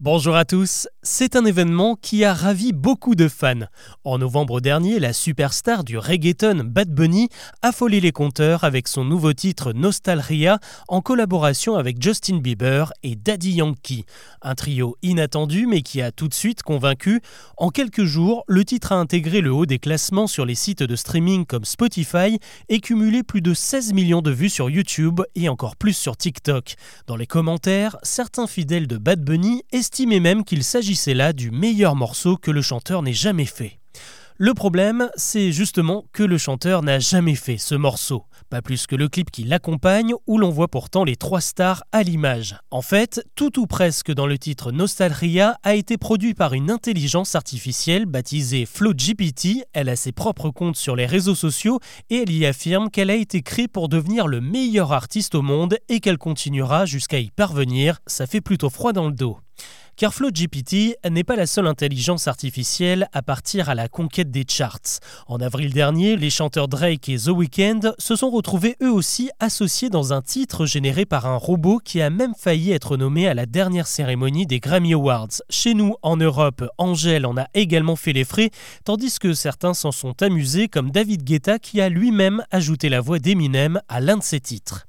Bonjour à tous, c'est un événement qui a ravi beaucoup de fans. En novembre dernier, la superstar du reggaeton Bad Bunny a folé les compteurs avec son nouveau titre Nostalgia en collaboration avec Justin Bieber et Daddy Yankee. Un trio inattendu mais qui a tout de suite convaincu. En quelques jours, le titre a intégré le haut des classements sur les sites de streaming comme Spotify et cumulé plus de 16 millions de vues sur YouTube et encore plus sur TikTok. Dans les commentaires, certains fidèles de Bad Bunny estimait même qu'il s'agissait là du meilleur morceau que le chanteur n'ait jamais fait. Le problème, c'est justement que le chanteur n'a jamais fait ce morceau, pas plus que le clip qui l'accompagne où l'on voit pourtant les trois stars à l'image. En fait, tout ou presque dans le titre Nostalgia a été produit par une intelligence artificielle baptisée FlowGPT. Elle a ses propres comptes sur les réseaux sociaux et elle y affirme qu'elle a été créée pour devenir le meilleur artiste au monde et qu'elle continuera jusqu'à y parvenir. Ça fait plutôt froid dans le dos. Car GPT n'est pas la seule intelligence artificielle à partir à la conquête des charts. En avril dernier, les chanteurs Drake et The Weeknd se sont retrouvés eux aussi associés dans un titre généré par un robot qui a même failli être nommé à la dernière cérémonie des Grammy Awards. Chez nous, en Europe, Angèle en a également fait les frais, tandis que certains s'en sont amusés comme David Guetta qui a lui-même ajouté la voix d'Eminem à l'un de ses titres.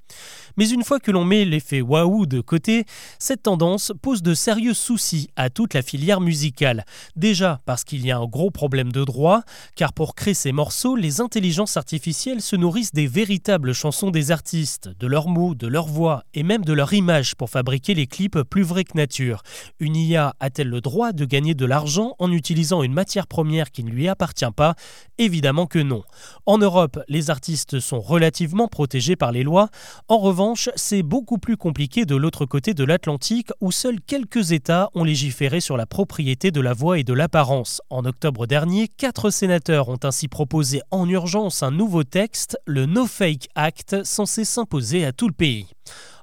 Mais une fois que l'on met l'effet waouh de côté, cette tendance pose de sérieux soucis à toute la filière musicale. Déjà parce qu'il y a un gros problème de droit, car pour créer ces morceaux, les intelligences artificielles se nourrissent des véritables chansons des artistes, de leurs mots, de leur voix et même de leur image pour fabriquer les clips plus vrais que nature. Une IA a-t-elle le droit de gagner de l'argent en utilisant une matière première qui ne lui appartient pas? Évidemment que non. En Europe, les artistes sont relativement protégés par les lois. En c'est beaucoup plus compliqué de l'autre côté de l'Atlantique où seuls quelques États ont légiféré sur la propriété de la voix et de l'apparence. En octobre dernier, quatre sénateurs ont ainsi proposé en urgence un nouveau texte, le No Fake Act, censé s'imposer à tout le pays.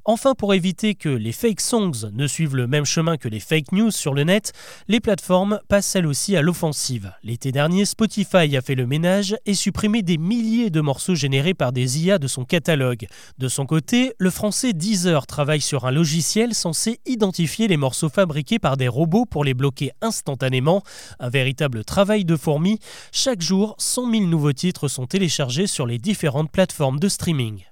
Enfin, pour éviter que les fake songs ne suivent le même chemin que les fake news sur le net, les plateformes passent elles aussi à l'offensive. L'été dernier, Spotify a fait le ménage et supprimé des milliers de morceaux générés par des IA de son catalogue. De son côté, le français Deezer travaille sur un logiciel censé identifier les morceaux fabriqués par des robots pour les bloquer instantanément. Un véritable travail de fourmi. Chaque jour, 100 000 nouveaux titres sont téléchargés sur les différentes plateformes de streaming.